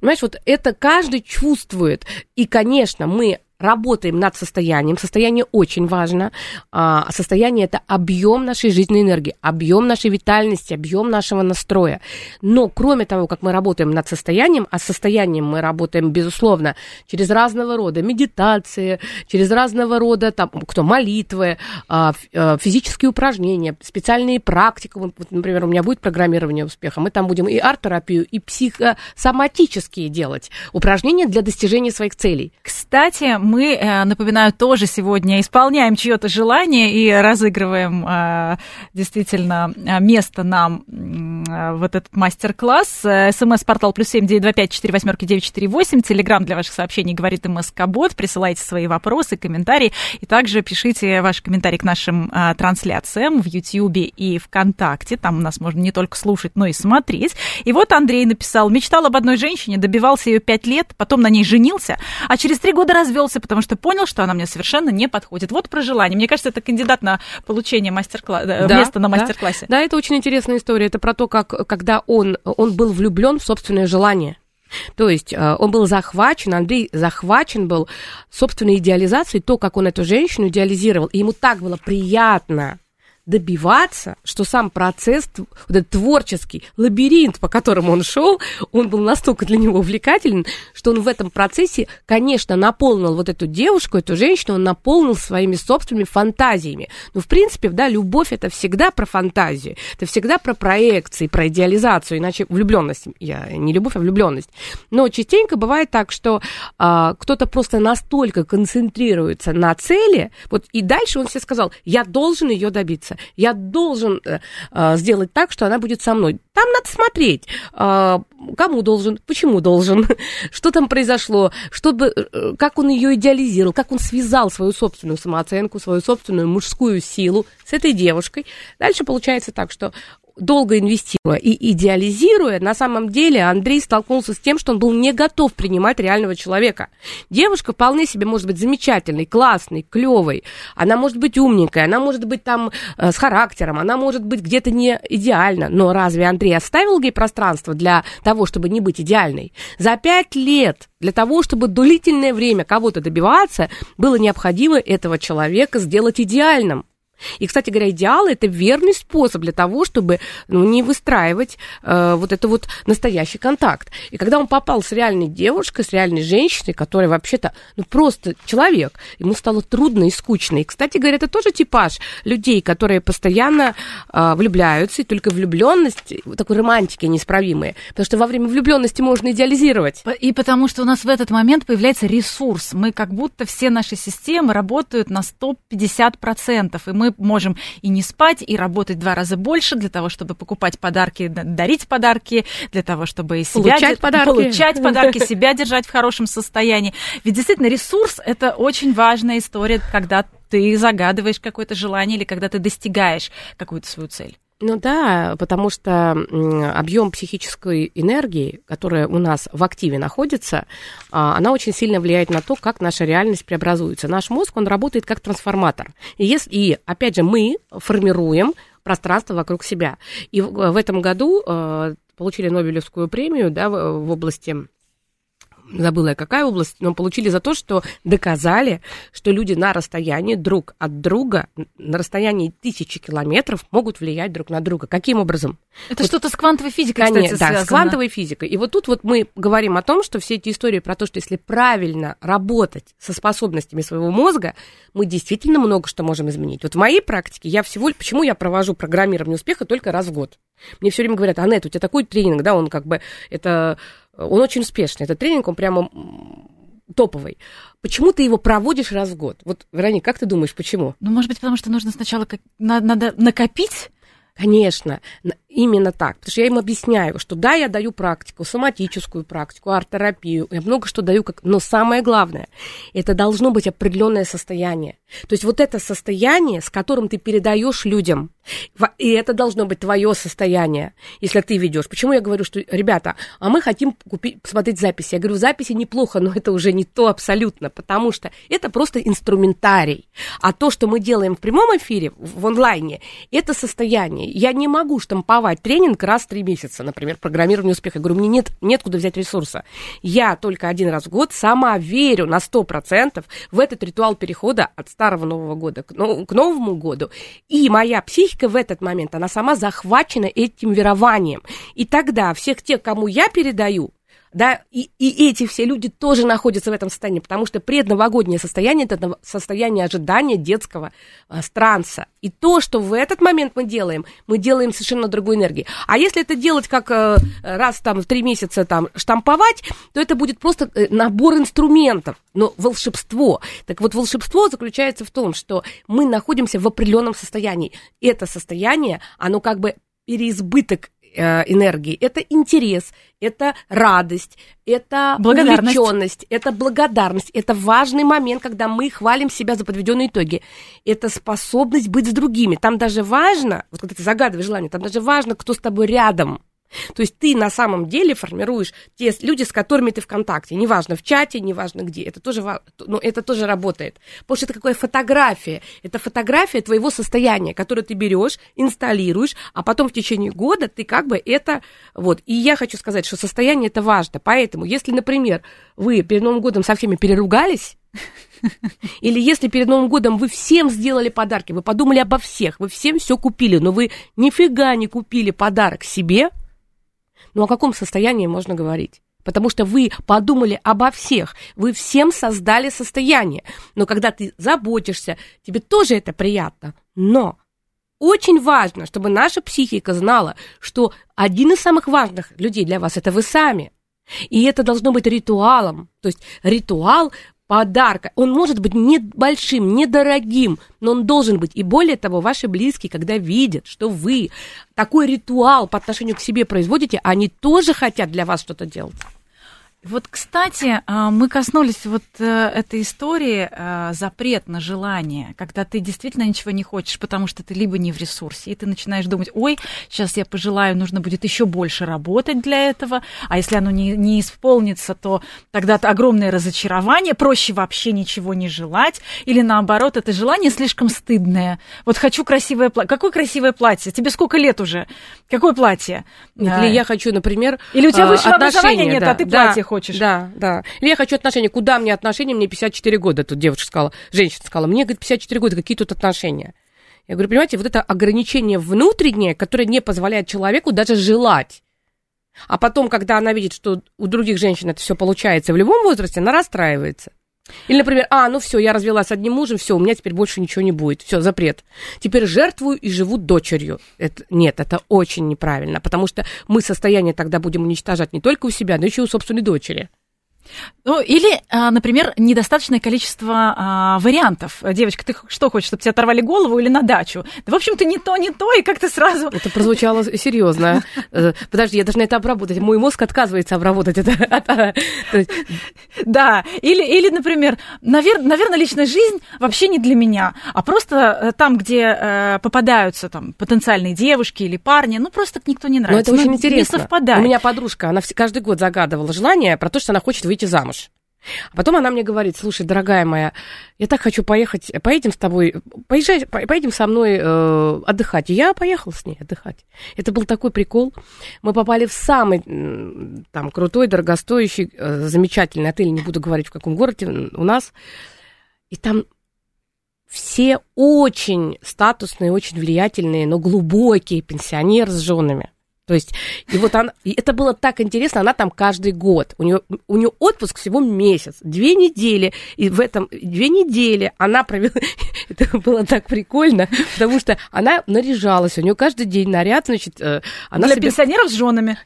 Понимаешь, вот это каждый чувствует. И, конечно, мы работаем над состоянием. Состояние очень важно. А, состояние – это объем нашей жизненной энергии, объем нашей витальности, объем нашего настроя. Но кроме того, как мы работаем над состоянием, а с состоянием мы работаем, безусловно, через разного рода медитации, через разного рода, там, кто молитвы, а, а, физические упражнения, специальные практики. Вот, например, у меня будет программирование успеха, мы там будем и арт-терапию, и психосоматические делать упражнения для достижения своих целей. Кстати, мы, э, напоминаю, тоже сегодня исполняем чье-то желание и разыгрываем э, действительно э, место нам вот этот мастер-класс. СМС-портал плюс семь девять два пять четыре восьмерки девять четыре восемь. Телеграмм для ваших сообщений говорит МСК-бот. Присылайте свои вопросы, комментарии. И также пишите ваши комментарии к нашим трансляциям в Ютьюбе и ВКонтакте. Там нас можно не только слушать, но и смотреть. И вот Андрей написал. Мечтал об одной женщине, добивался ее пять лет, потом на ней женился, а через три года развелся, потому что понял, что она мне совершенно не подходит. Вот про желание. Мне кажется, это кандидат на получение мастер-класса, э, да, места на мастер-классе. Да. да, это очень интересная история. Это про то, как когда он, он был влюблен в собственное желание. То есть э, он был захвачен, Андрей захвачен был собственной идеализацией, то, как он эту женщину идеализировал. И ему так было приятно добиваться, что сам процесс, вот этот творческий лабиринт, по которому он шел, он был настолько для него увлекателен, что он в этом процессе, конечно, наполнил вот эту девушку, эту женщину, он наполнил своими собственными фантазиями. Ну, в принципе, да, любовь это всегда про фантазию, это всегда про проекции, про идеализацию, иначе влюбленность, я не любовь, а влюбленность. Но частенько бывает так, что а, кто-то просто настолько концентрируется на цели, вот и дальше он себе сказал, я должен ее добиться добиться. Я должен э, э, сделать так, что она будет со мной. Там надо смотреть, э, кому должен, почему должен, [laughs] что там произошло, чтобы, э, как он ее идеализировал, как он связал свою собственную самооценку, свою собственную мужскую силу с этой девушкой. Дальше получается так, что долго инвестируя и идеализируя, на самом деле Андрей столкнулся с тем, что он был не готов принимать реального человека. Девушка вполне себе может быть замечательной, классной, клевой, она может быть умненькой, она может быть там э, с характером, она может быть где-то не идеальна, но разве Андрей оставил ей пространство для того, чтобы не быть идеальной? За пять лет для того, чтобы длительное время кого-то добиваться, было необходимо этого человека сделать идеальным. И, кстати говоря, идеал это верный способ для того, чтобы ну, не выстраивать э, вот это вот настоящий контакт. И когда он попал с реальной девушкой, с реальной женщиной, которая вообще-то ну, просто человек, ему стало трудно и скучно. И, кстати говоря, это тоже типаж людей, которые постоянно э, влюбляются, и только влюбленность, такой романтики неисправимые. Потому что во время влюбленности можно идеализировать. И потому что у нас в этот момент появляется ресурс. Мы как будто все наши системы работают на 150%, и мы можем и не спать, и работать два раза больше для того, чтобы покупать подарки, дарить подарки, для того, чтобы себя получать подарки, получать подарки [laughs] себя держать в хорошем состоянии. Ведь действительно ресурс – это очень важная история, когда ты загадываешь какое-то желание или когда ты достигаешь какую-то свою цель. Ну да, потому что объем психической энергии, которая у нас в активе находится, а, она очень сильно влияет на то, как наша реальность преобразуется. Наш мозг, он работает как трансформатор. И, если, и опять же, мы формируем пространство вокруг себя. И в, в этом году э, получили Нобелевскую премию да, в, в области забыла я какая область, но получили за то, что доказали, что люди на расстоянии друг от друга, на расстоянии тысячи километров могут влиять друг на друга. Каким образом? Это вот, что-то с квантовой физикой, конечно, кстати, да, связано. с квантовой физикой. И вот тут вот мы говорим о том, что все эти истории про то, что если правильно работать со способностями своего мозга, мы действительно много что можем изменить. Вот в моей практике я всего... Почему я провожу программирование успеха только раз в год? Мне все время говорят, Анет, у тебя такой тренинг, да, он как бы, это он очень успешный. Этот тренинг, он прямо топовый. Почему ты его проводишь раз в год? Вот, Вероника, как ты думаешь, почему? Ну, может быть, потому что нужно сначала как... надо накопить Конечно, именно так. Потому что я им объясняю, что да, я даю практику, соматическую практику, арт-терапию, я много что даю, как... но самое главное, это должно быть определенное состояние. То есть вот это состояние, с которым ты передаешь людям, и это должно быть твое состояние, если ты ведешь. Почему я говорю, что, ребята, а мы хотим купить, посмотреть записи. Я говорю, записи неплохо, но это уже не то абсолютно, потому что это просто инструментарий. А то, что мы делаем в прямом эфире, в онлайне, это состояние. Я не могу штамповать тренинг раз в три месяца, например, программирование успеха. Я говорю, мне нет, нет куда взять ресурса. Я только один раз в год сама верю на 100% в этот ритуал перехода от старого Нового года к, ну, к Новому году. И моя психика в этот момент, она сама захвачена этим верованием. И тогда всех тех, кому я передаю, да, и, и эти все люди тоже находятся в этом состоянии, потому что предновогоднее состояние – это состояние ожидания детского а, странца. И то, что в этот момент мы делаем, мы делаем совершенно другой энергии. А если это делать как э, раз там в три месяца там штамповать, то это будет просто э, набор инструментов, но волшебство. Так вот, волшебство заключается в том, что мы находимся в определенном состоянии. Это состояние, оно как бы переизбыток энергии. Это интерес, это радость, это увлеченность, это благодарность. Это важный момент, когда мы хвалим себя за подведенные итоги. Это способность быть с другими. Там даже важно, вот когда ты загадываешь желание, там даже важно, кто с тобой рядом. То есть ты на самом деле формируешь те люди, с которыми ты в контакте. Неважно, в чате, неважно где. Это тоже, ну, это тоже работает. Потому что это какая фотография. Это фотография твоего состояния, которое ты берешь, инсталируешь, а потом в течение года ты как бы это... Вот. И я хочу сказать, что состояние это важно. Поэтому, если, например, вы перед Новым годом со всеми переругались, [laughs] или если перед Новым годом вы всем сделали подарки, вы подумали обо всех, вы всем все купили, но вы нифига не купили подарок себе, ну о каком состоянии можно говорить? Потому что вы подумали обо всех, вы всем создали состояние. Но когда ты заботишься, тебе тоже это приятно. Но очень важно, чтобы наша психика знала, что один из самых важных людей для вас это вы сами. И это должно быть ритуалом. То есть ритуал подарка. Он может быть небольшим, недорогим, но он должен быть. И более того, ваши близкие, когда видят, что вы такой ритуал по отношению к себе производите, они тоже хотят для вас что-то делать. Вот, кстати, а, мы коснулись вот э, этой истории а, запрет на желание, когда ты действительно ничего не хочешь, потому что ты либо не в ресурсе, и ты начинаешь думать, ой, сейчас я пожелаю, нужно будет еще больше работать для этого, а если оно не, не исполнится, то тогда это огромное разочарование, проще вообще ничего не желать, или наоборот, это желание слишком стыдное. Вот хочу красивое платье. Какое красивое платье? Тебе сколько лет уже? Какое платье? Или а, я хочу, например, Или у тебя высшего образования нет, да, а ты да. Хочешь. Да, да. Или я хочу отношения. Куда мне отношения? Мне 54 года. Тут девушка сказала, женщина сказала, мне, говорит, 54 года, какие тут отношения? Я говорю, понимаете, вот это ограничение внутреннее, которое не позволяет человеку даже желать. А потом, когда она видит, что у других женщин это все получается в любом возрасте, она расстраивается. Или, например, а, ну все, я развелась с одним мужем, все, у меня теперь больше ничего не будет, все, запрет. Теперь жертвую и живу дочерью. Это, нет, это очень неправильно, потому что мы состояние тогда будем уничтожать не только у себя, но еще и у собственной дочери. Ну, или, а, например, недостаточное количество а, вариантов. Девочка, ты что хочешь, чтобы тебе оторвали голову или на дачу? Да, в общем-то, не то, не то, и как-то сразу... Это прозвучало серьезно. [laughs] Э, подожди, я должна это обработать. Мой мозг отказывается обработать это. [laughs] Да, или, или например, наверное, личная жизнь вообще не для меня, а просто э, там, где э, попадаются там потенциальные девушки или парни, ну, просто никто не нравится. Но это очень интересно. Не совпадает. У меня подружка, она каждый год загадывала желание про то, что она хочет выйти замуж. А потом она мне говорит, слушай, дорогая моя, я так хочу поехать, поедем с тобой, поезжай, поедем со мной э, отдыхать. И я поехала с ней отдыхать. Это был такой прикол. Мы попали в самый там крутой, дорогостоящий, э, замечательный отель, не буду говорить в каком городе у нас. И там все очень статусные, очень влиятельные, но глубокие пенсионеры с женами. То есть, и вот она, и это было так интересно, она там каждый год, у нее, у нее отпуск всего месяц, две недели, и в этом две недели она провела, [laughs] это было так прикольно, потому что она наряжалась, у нее каждый день наряд, значит, э, она Для себе... пенсионеров с женами.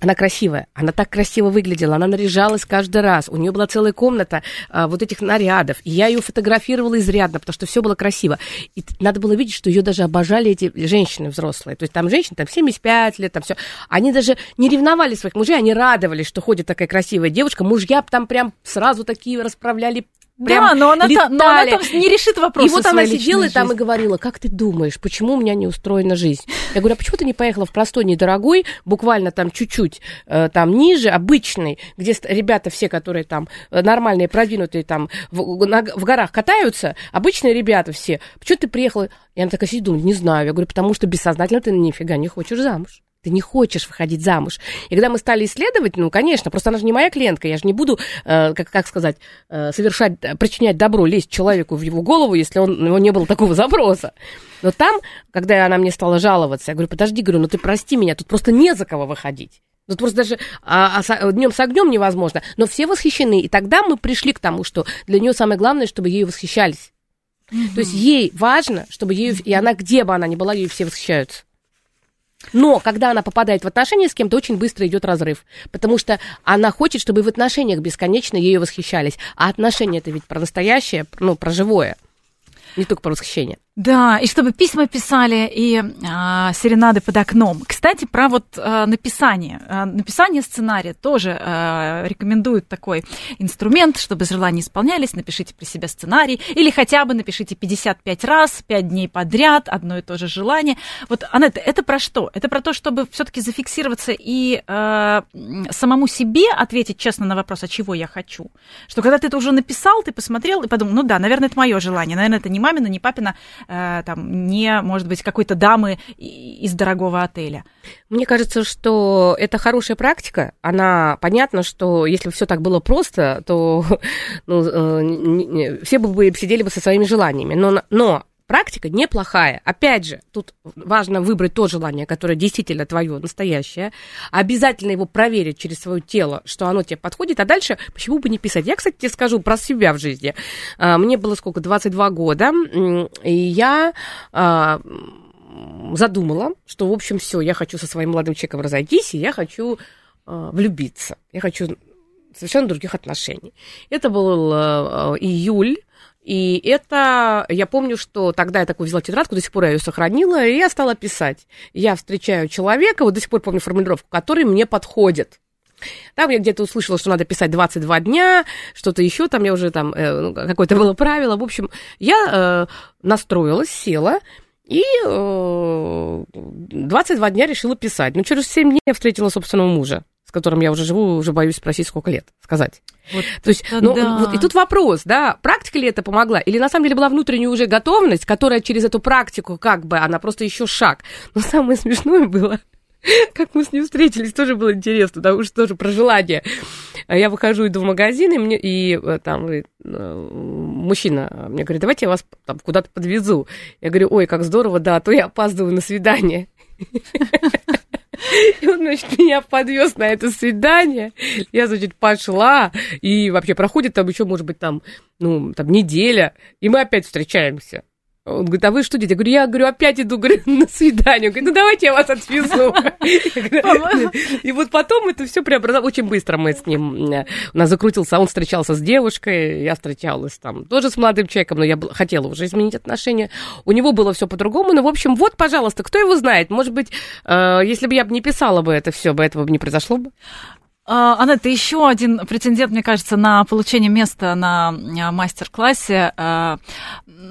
Она красивая, она так красиво выглядела, она наряжалась каждый раз, у нее была целая комната а, вот этих нарядов, и я ее фотографировала изрядно, потому что все было красиво, и надо было видеть, что ее даже обожали эти женщины взрослые, то есть там женщины, там 75 лет, там все. Они даже не ревновали своих мужей, они радовались, что ходит такая красивая девушка. Мужья там прям сразу такие расправляли Прям да, но она, та, но она там не решит вопрос. И вот она сидела и там и говорила, как ты думаешь, почему у меня не устроена жизнь? Я говорю, а почему ты не поехала в простой, недорогой, буквально там чуть-чуть э, там ниже, обычный, где ребята все, которые там э, нормальные, продвинутые там в, на, в горах катаются, обычные ребята все. Почему ты приехала? Она такая сидит, думает, не знаю. Я говорю, потому что бессознательно ты нифига не хочешь замуж ты не хочешь выходить замуж. И когда мы стали исследовать, ну, конечно, просто она же не моя клиентка, я же не буду, э, как, как сказать, э, совершать, причинять добро, лезть человеку в его голову, если он, у него не было такого запроса. Но там, когда она мне стала жаловаться, я говорю, подожди, говорю, ну ты прости меня, тут просто не за кого выходить. Тут просто даже а, а, днем с огнем невозможно. Но все восхищены. И тогда мы пришли к тому, что для нее самое главное, чтобы ею восхищались. Mm-hmm. То есть ей важно, чтобы ею, и она где бы она ни была, ею все восхищаются. Но когда она попадает в отношения с кем-то, очень быстро идет разрыв. Потому что она хочет, чтобы в отношениях бесконечно ее восхищались. А отношения это ведь про настоящее, ну, про живое. Не только про восхищение. Да, и чтобы письма писали, и а, серенады под окном. Кстати, про вот а, написание. А, написание сценария тоже а, рекомендуют такой инструмент, чтобы желания исполнялись. Напишите при себе сценарий, или хотя бы напишите 55 раз, 5 дней подряд, одно и то же желание. Вот, Анетта, это про что? Это про то, чтобы все-таки зафиксироваться и а, самому себе ответить честно на вопрос, а чего я хочу. Что когда ты это уже написал, ты посмотрел и подумал, ну да, наверное, это мое желание, наверное, это не мамина, не папина, там, не, может быть, какой-то дамы из дорогого отеля. Мне кажется, что это хорошая практика. Она понятно, что если бы все так было просто, то [laughs] ну, э, все бы сидели бы со своими желаниями. Но, но практика неплохая. Опять же, тут важно выбрать то желание, которое действительно твое, настоящее. Обязательно его проверить через свое тело, что оно тебе подходит. А дальше, почему бы не писать? Я, кстати, тебе скажу про себя в жизни. А, мне было сколько? 22 года. И я а, задумала, что, в общем, все, я хочу со своим молодым человеком разойтись, и я хочу а, влюбиться. Я хочу совершенно других отношений. Это был июль и это, я помню, что тогда я такую взяла тетрадку, до сих пор я ее сохранила, и я стала писать. Я встречаю человека, вот до сих пор помню формулировку, который мне подходит. Там я где-то услышала, что надо писать 22 дня, что-то еще, там я уже там, э, ну, какое-то было правило. В общем, я э, настроилась, села, и э, 22 дня решила писать. Но через 7 дней я встретила собственного мужа с которым я уже живу, уже боюсь спросить, сколько лет, сказать. Вот То есть, ну, да. вот, и тут вопрос, да, практика ли это помогла, или на самом деле была внутренняя уже готовность, которая через эту практику, как бы, она просто еще шаг. Но самое смешное было, [laughs] как мы с ним встретились, тоже было интересно, потому что тоже про желание. Я выхожу, иду в магазин, и, мне, и э, там и, э, мужчина мне говорит, давайте я вас там куда-то подвезу. Я говорю, ой, как здорово, да, а то я опаздываю на свидание. [laughs] [laughs] И он, значит, меня подвез на это свидание. Я, значит, пошла, и вообще проходит там еще, может быть, там, ну, там неделя, и мы опять встречаемся. Он говорит, а вы что делаете? Я говорю, я говорю, опять иду говорю, [laughs] на свидание. Он говорит, ну давайте я вас отвезу. [laughs] И вот потом это все преобразовалось. Очень быстро мы с ним, э, у нас закрутился, он встречался с девушкой, я встречалась там тоже с молодым человеком, но я хотела уже изменить отношения. У него было все по-другому. Ну, в общем, вот, пожалуйста, кто его знает? Может быть, э, если бы я не писала бы это все, бы этого бы не произошло бы. А, Анетта, еще один претендент, мне кажется, на получение места на а, мастер-классе. А,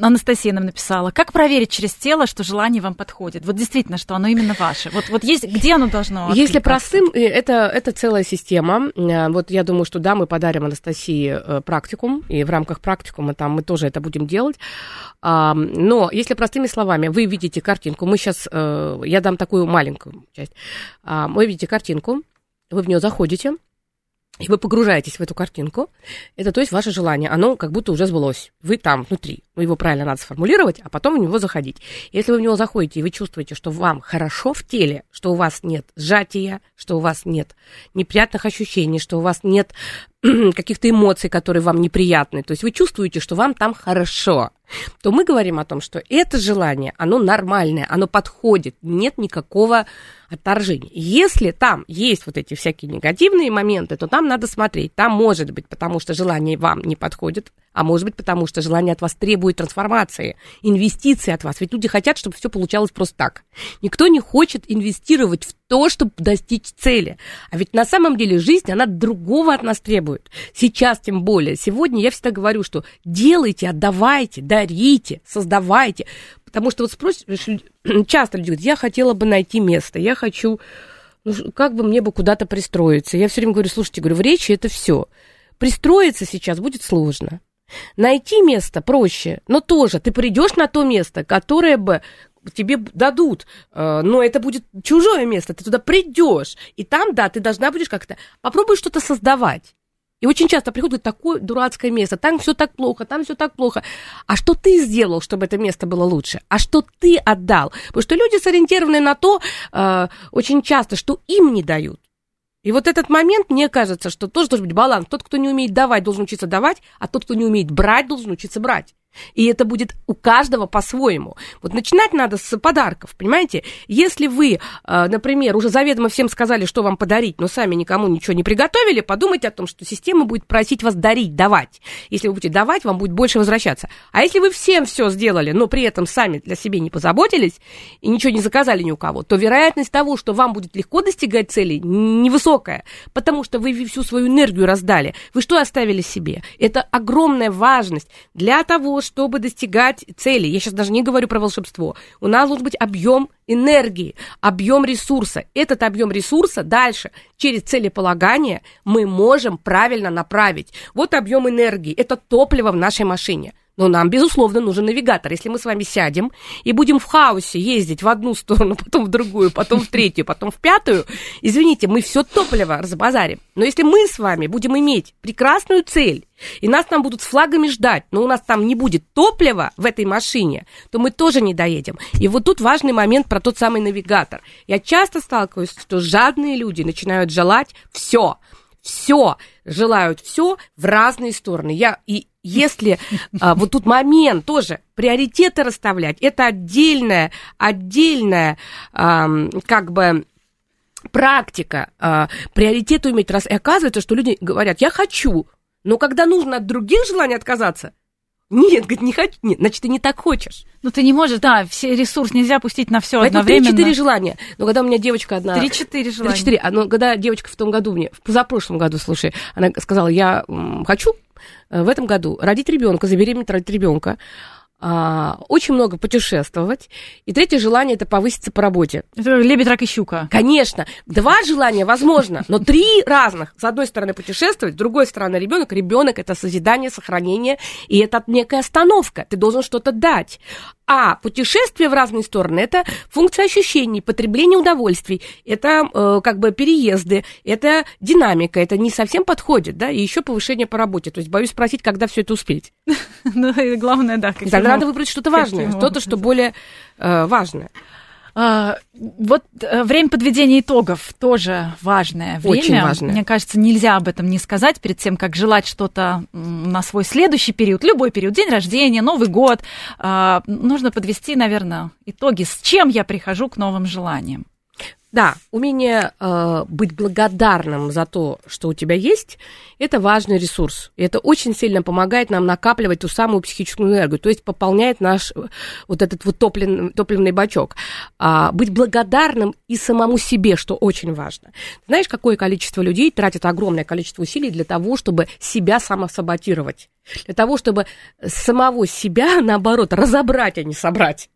Анастасия нам написала, как проверить через тело, что желание вам подходит? Вот действительно, что оно именно ваше. Вот, вот есть, где оно должно Если простым, э, это, это целая система. Э, вот я думаю, что да, мы подарим Анастасии э, практикум, и в рамках практикума там мы тоже это будем делать. Но если простыми словами, вы видите картинку, мы сейчас, я дам такую маленькую часть. Вы видите картинку, вы в нее заходите, и вы погружаетесь в эту картинку, это то есть ваше желание, оно как будто уже сбылось. Вы там, внутри. Ну, его правильно надо сформулировать, а потом в него заходить. Если вы в него заходите, и вы чувствуете, что вам хорошо в теле, что у вас нет сжатия, что у вас нет неприятных ощущений, что у вас нет [clears throat] каких-то эмоций, которые вам неприятны, то есть вы чувствуете, что вам там хорошо, то мы говорим о том, что это желание, оно нормальное, оно подходит, нет никакого отторжения. Если там есть вот эти всякие негативные моменты, то там надо смотреть. Там может быть, потому что желание вам не подходит, а может быть, потому что желание от вас требует трансформации, инвестиции от вас. Ведь люди хотят, чтобы все получалось просто так. Никто не хочет инвестировать в то, чтобы достичь цели. А ведь на самом деле жизнь, она другого от нас требует. Сейчас тем более. Сегодня я всегда говорю, что делайте, отдавайте, дарите, создавайте. Потому что вот спросишь, [clears throat] часто люди говорят, я хотела бы найти место, я хочу, ну, как бы мне бы куда-то пристроиться. Я все время говорю, слушайте, говорю, в речи это все. Пристроиться сейчас будет сложно. Найти место проще, но тоже ты придешь на то место, которое бы тебе дадут, э, но это будет чужое место, ты туда придешь, и там, да, ты должна будешь как-то попробуй что-то создавать. И очень часто приходит такое дурацкое место, там все так плохо, там все так плохо. А что ты сделал, чтобы это место было лучше? А что ты отдал? Потому что люди сориентированы на то э, очень часто, что им не дают. И вот этот момент, мне кажется, что тоже должен быть баланс. Тот, кто не умеет давать, должен учиться давать, а тот, кто не умеет брать, должен учиться брать. И это будет у каждого по-своему. Вот начинать надо с подарков, понимаете? Если вы, э, например, уже заведомо всем сказали, что вам подарить, но сами никому ничего не приготовили, подумайте о том, что система будет просить вас дарить, давать. Если вы будете давать, вам будет больше возвращаться. А если вы всем все сделали, но при этом сами для себя не позаботились и ничего не заказали ни у кого, то вероятность того, что вам будет легко достигать цели, невысокая, потому что вы всю свою энергию раздали. Вы что оставили себе? Это огромная важность для того, чтобы достигать цели, я сейчас даже не говорю про волшебство, у нас должен быть объем энергии, объем ресурса. Этот объем ресурса дальше через целеполагание мы можем правильно направить. Вот объем энергии, это топливо в нашей машине – но нам, безусловно, нужен навигатор. Если мы с вами сядем и будем в хаосе ездить в одну сторону, [laughs] потом в другую, потом в третью, потом в пятую, извините, мы все топливо разбазарим. Но если мы с вами будем иметь прекрасную цель, и нас там будут с флагами ждать, но у нас там не будет топлива в этой машине, то мы тоже не доедем. И вот тут важный момент про тот самый навигатор. Я часто сталкиваюсь, что жадные люди начинают желать все, все, желают все в разные стороны. Я и если а, вот тут момент тоже приоритеты расставлять, это отдельная, отдельная, а, как бы практика а, приоритеты уметь раз. И оказывается, что люди говорят, я хочу, но когда нужно от других желаний отказаться, нет, говорит, не хочу. Нет, значит, ты не так хочешь. Ну, ты не можешь, да, все ресурс нельзя пустить на все Поэтому одновременно. три-четыре желания. Но когда у меня девочка одна... Три-четыре желания. Три-четыре. А, но когда девочка в том году мне, в позапрошлом году, слушай, она сказала, я хочу э, в этом году родить ребенка, забеременеть родить ребенка а, очень много путешествовать. И третье желание это повыситься по работе. Это лебедь, рак и щука. Конечно. Два [laughs] желания возможно, но три разных. С одной стороны путешествовать, с другой стороны ребенок. Ребенок это созидание, сохранение, и это некая остановка. Ты должен что-то дать. А путешествие в разные стороны – это функция ощущений, потребление удовольствий, это э, как бы переезды, это динамика, это не совсем подходит, да, и еще повышение по работе. То есть боюсь спросить, когда все это успеть. [laughs] Ну, и главное, да. Тогда надо выбрать что-то важное, что-то, что более э, важное. А, вот э, время подведения итогов тоже важное время. Очень важное. Мне кажется, нельзя об этом не сказать перед тем, как желать что-то на свой следующий период, любой период, день рождения, Новый год. А, нужно подвести, наверное, итоги, с чем я прихожу к новым желаниям. Да, умение э, быть благодарным за то, что у тебя есть, это важный ресурс. И это очень сильно помогает нам накапливать ту самую психическую энергию, то есть пополняет наш э, вот этот вот топлен, топливный бачок. А, быть благодарным и самому себе, что очень важно. Знаешь, какое количество людей тратит огромное количество усилий для того, чтобы себя самосаботировать? Для того, чтобы самого себя, наоборот, разобрать, а не собрать.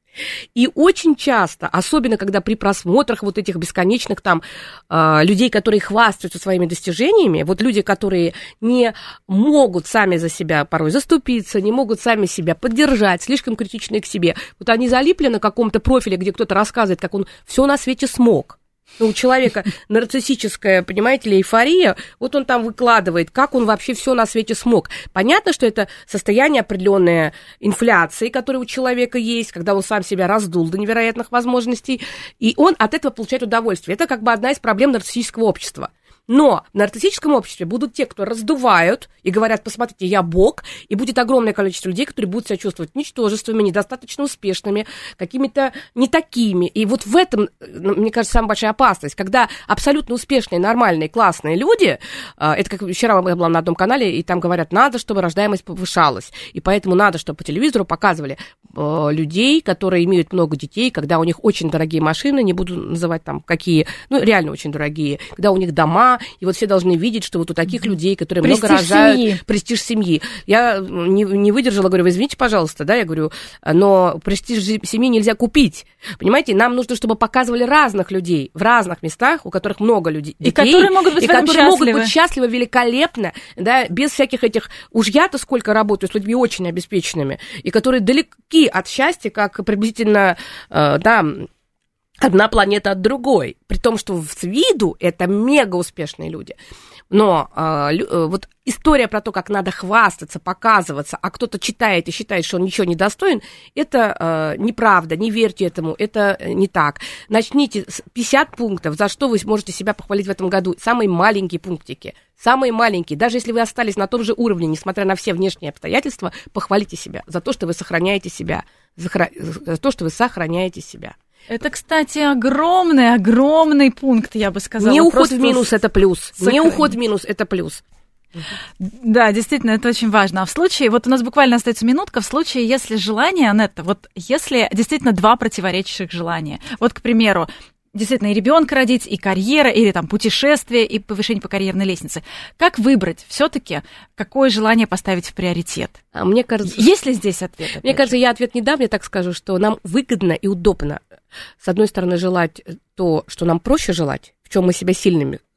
И очень часто, особенно когда при просмотрах вот этих бесконечных там э, людей, которые хвастаются своими достижениями, вот люди, которые не могут сами за себя порой заступиться, не могут сами себя поддержать, слишком критичные к себе, вот они залипли на каком-то профиле, где кто-то рассказывает, как он все на свете смог. Ну, у человека нарциссическая, понимаете ли, эйфория, вот он там выкладывает, как он вообще все на свете смог. Понятно, что это состояние определенной инфляции, которая у человека есть, когда он сам себя раздул до невероятных возможностей, и он от этого получает удовольствие. Это как бы одна из проблем нарциссического общества. Но в нарциссическом обществе будут те, кто раздувают и говорят, посмотрите, я бог, и будет огромное количество людей, которые будут себя чувствовать ничтожествами, недостаточно успешными, какими-то не такими. И вот в этом, ну, мне кажется, самая большая опасность, когда абсолютно успешные, нормальные, классные люди, а, это как вчера я была на одном канале, и там говорят, надо, чтобы рождаемость повышалась, и поэтому надо, чтобы по телевизору показывали людей, которые имеют много детей, когда у них очень дорогие машины, не буду называть там какие, ну, реально очень дорогие, когда у них дома, и вот все должны видеть, что вот у таких людей, которые престиж много рожают, семьи. престиж семьи. Я не, не выдержала, говорю, вы извините, пожалуйста, да, я говорю, но престиж семьи нельзя купить. Понимаете, нам нужно, чтобы показывали разных людей в разных местах, у которых много людей, детей, и которые могут быть, и которые могут быть счастливы великолепно, да, без всяких этих, уж я-то сколько работаю с людьми очень обеспеченными, и которые далеки от счастья, как приблизительно, э, да, одна планета от другой, при том, что с виду это мега успешные люди. Но э, э, вот история про то, как надо хвастаться, показываться, а кто-то читает и считает, что он ничего не достоин, это э, неправда, не верьте этому, это э, не так. Начните с 50 пунктов, за что вы можете себя похвалить в этом году, самые маленькие пунктики, самые маленькие. Даже если вы остались на том же уровне, несмотря на все внешние обстоятельства, похвалите себя за то, что вы сохраняете себя, за, за то, что вы сохраняете себя. Это, кстати, огромный, огромный пункт, я бы сказала. Не уход в минус – это плюс. Сохрани. Не уход в минус – это плюс. Да, действительно, это очень важно. А в случае, вот у нас буквально остается минутка, в случае, если желание, Анетта, вот если действительно два противоречащих желания, вот, к примеру, действительно и ребенка родить, и карьера, или там путешествие, и повышение по карьерной лестнице. Как выбрать все-таки, какое желание поставить в приоритет? А мне кажется, есть ли здесь ответ? Мне кажется, я ответ не дам, я так скажу, что нам выгодно и удобно, с одной стороны, желать то, что нам проще желать, в чем мы себя сильными Э,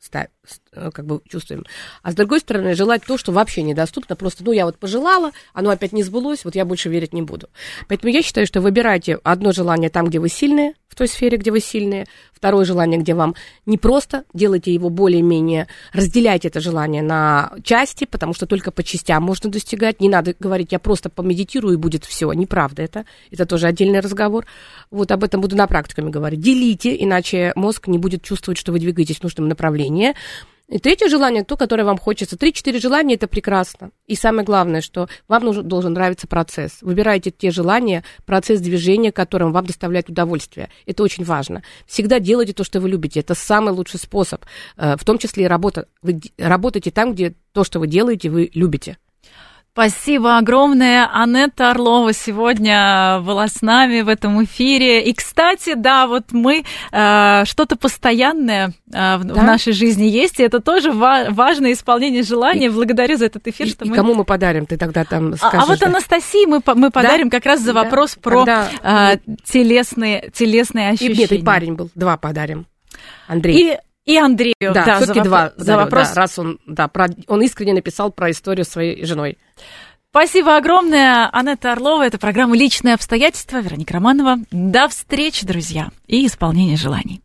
как бы чувствуем. А с другой стороны, желать то, что вообще недоступно, просто, ну, я вот пожелала, оно опять не сбылось, вот я больше верить не буду. Поэтому я считаю, что выбирайте одно желание там, где вы сильные, в той сфере, где вы сильные, второе желание, где вам не просто, делайте его более-менее, разделяйте это желание на части, потому что только по частям можно достигать, не надо говорить, я просто помедитирую и будет все, неправда это, это тоже отдельный разговор. Вот об этом буду на практиками говорить. Делите, иначе мозг не будет чувствовать, что вы двигаетесь в нужном направлении. И третье желание, то, которое вам хочется. Три-четыре желания – это прекрасно. И самое главное, что вам нужен, должен нравиться процесс. Выбирайте те желания, процесс движения, которым вам доставляет удовольствие. Это очень важно. Всегда делайте то, что вы любите. Это самый лучший способ. Э, в том числе и работа. Вы работаете там, где то, что вы делаете, вы любите. Спасибо огромное. Анетта Орлова сегодня была с нами в этом эфире. И, кстати, да, вот мы э, что-то постоянное э, в, да? в нашей жизни есть, и это тоже ва- важное исполнение желания. И, Благодарю за этот эфир. И, что и мы... кому мы подарим? Ты тогда там скажешь. А, а вот да? Анастасии мы, мы подарим да? как раз за вопрос да? про Тогда... э, телесные, телесные ощущения. И нет, и парень был. Два подарим. Андрей. И и Андрею, да, да все-таки два за вопрос. Да, раз он, да, про, он искренне написал про историю своей женой. Спасибо огромное, Анетта Орлова. Это программа «Личные обстоятельства». Вероника Романова. До встречи, друзья, и исполнения желаний.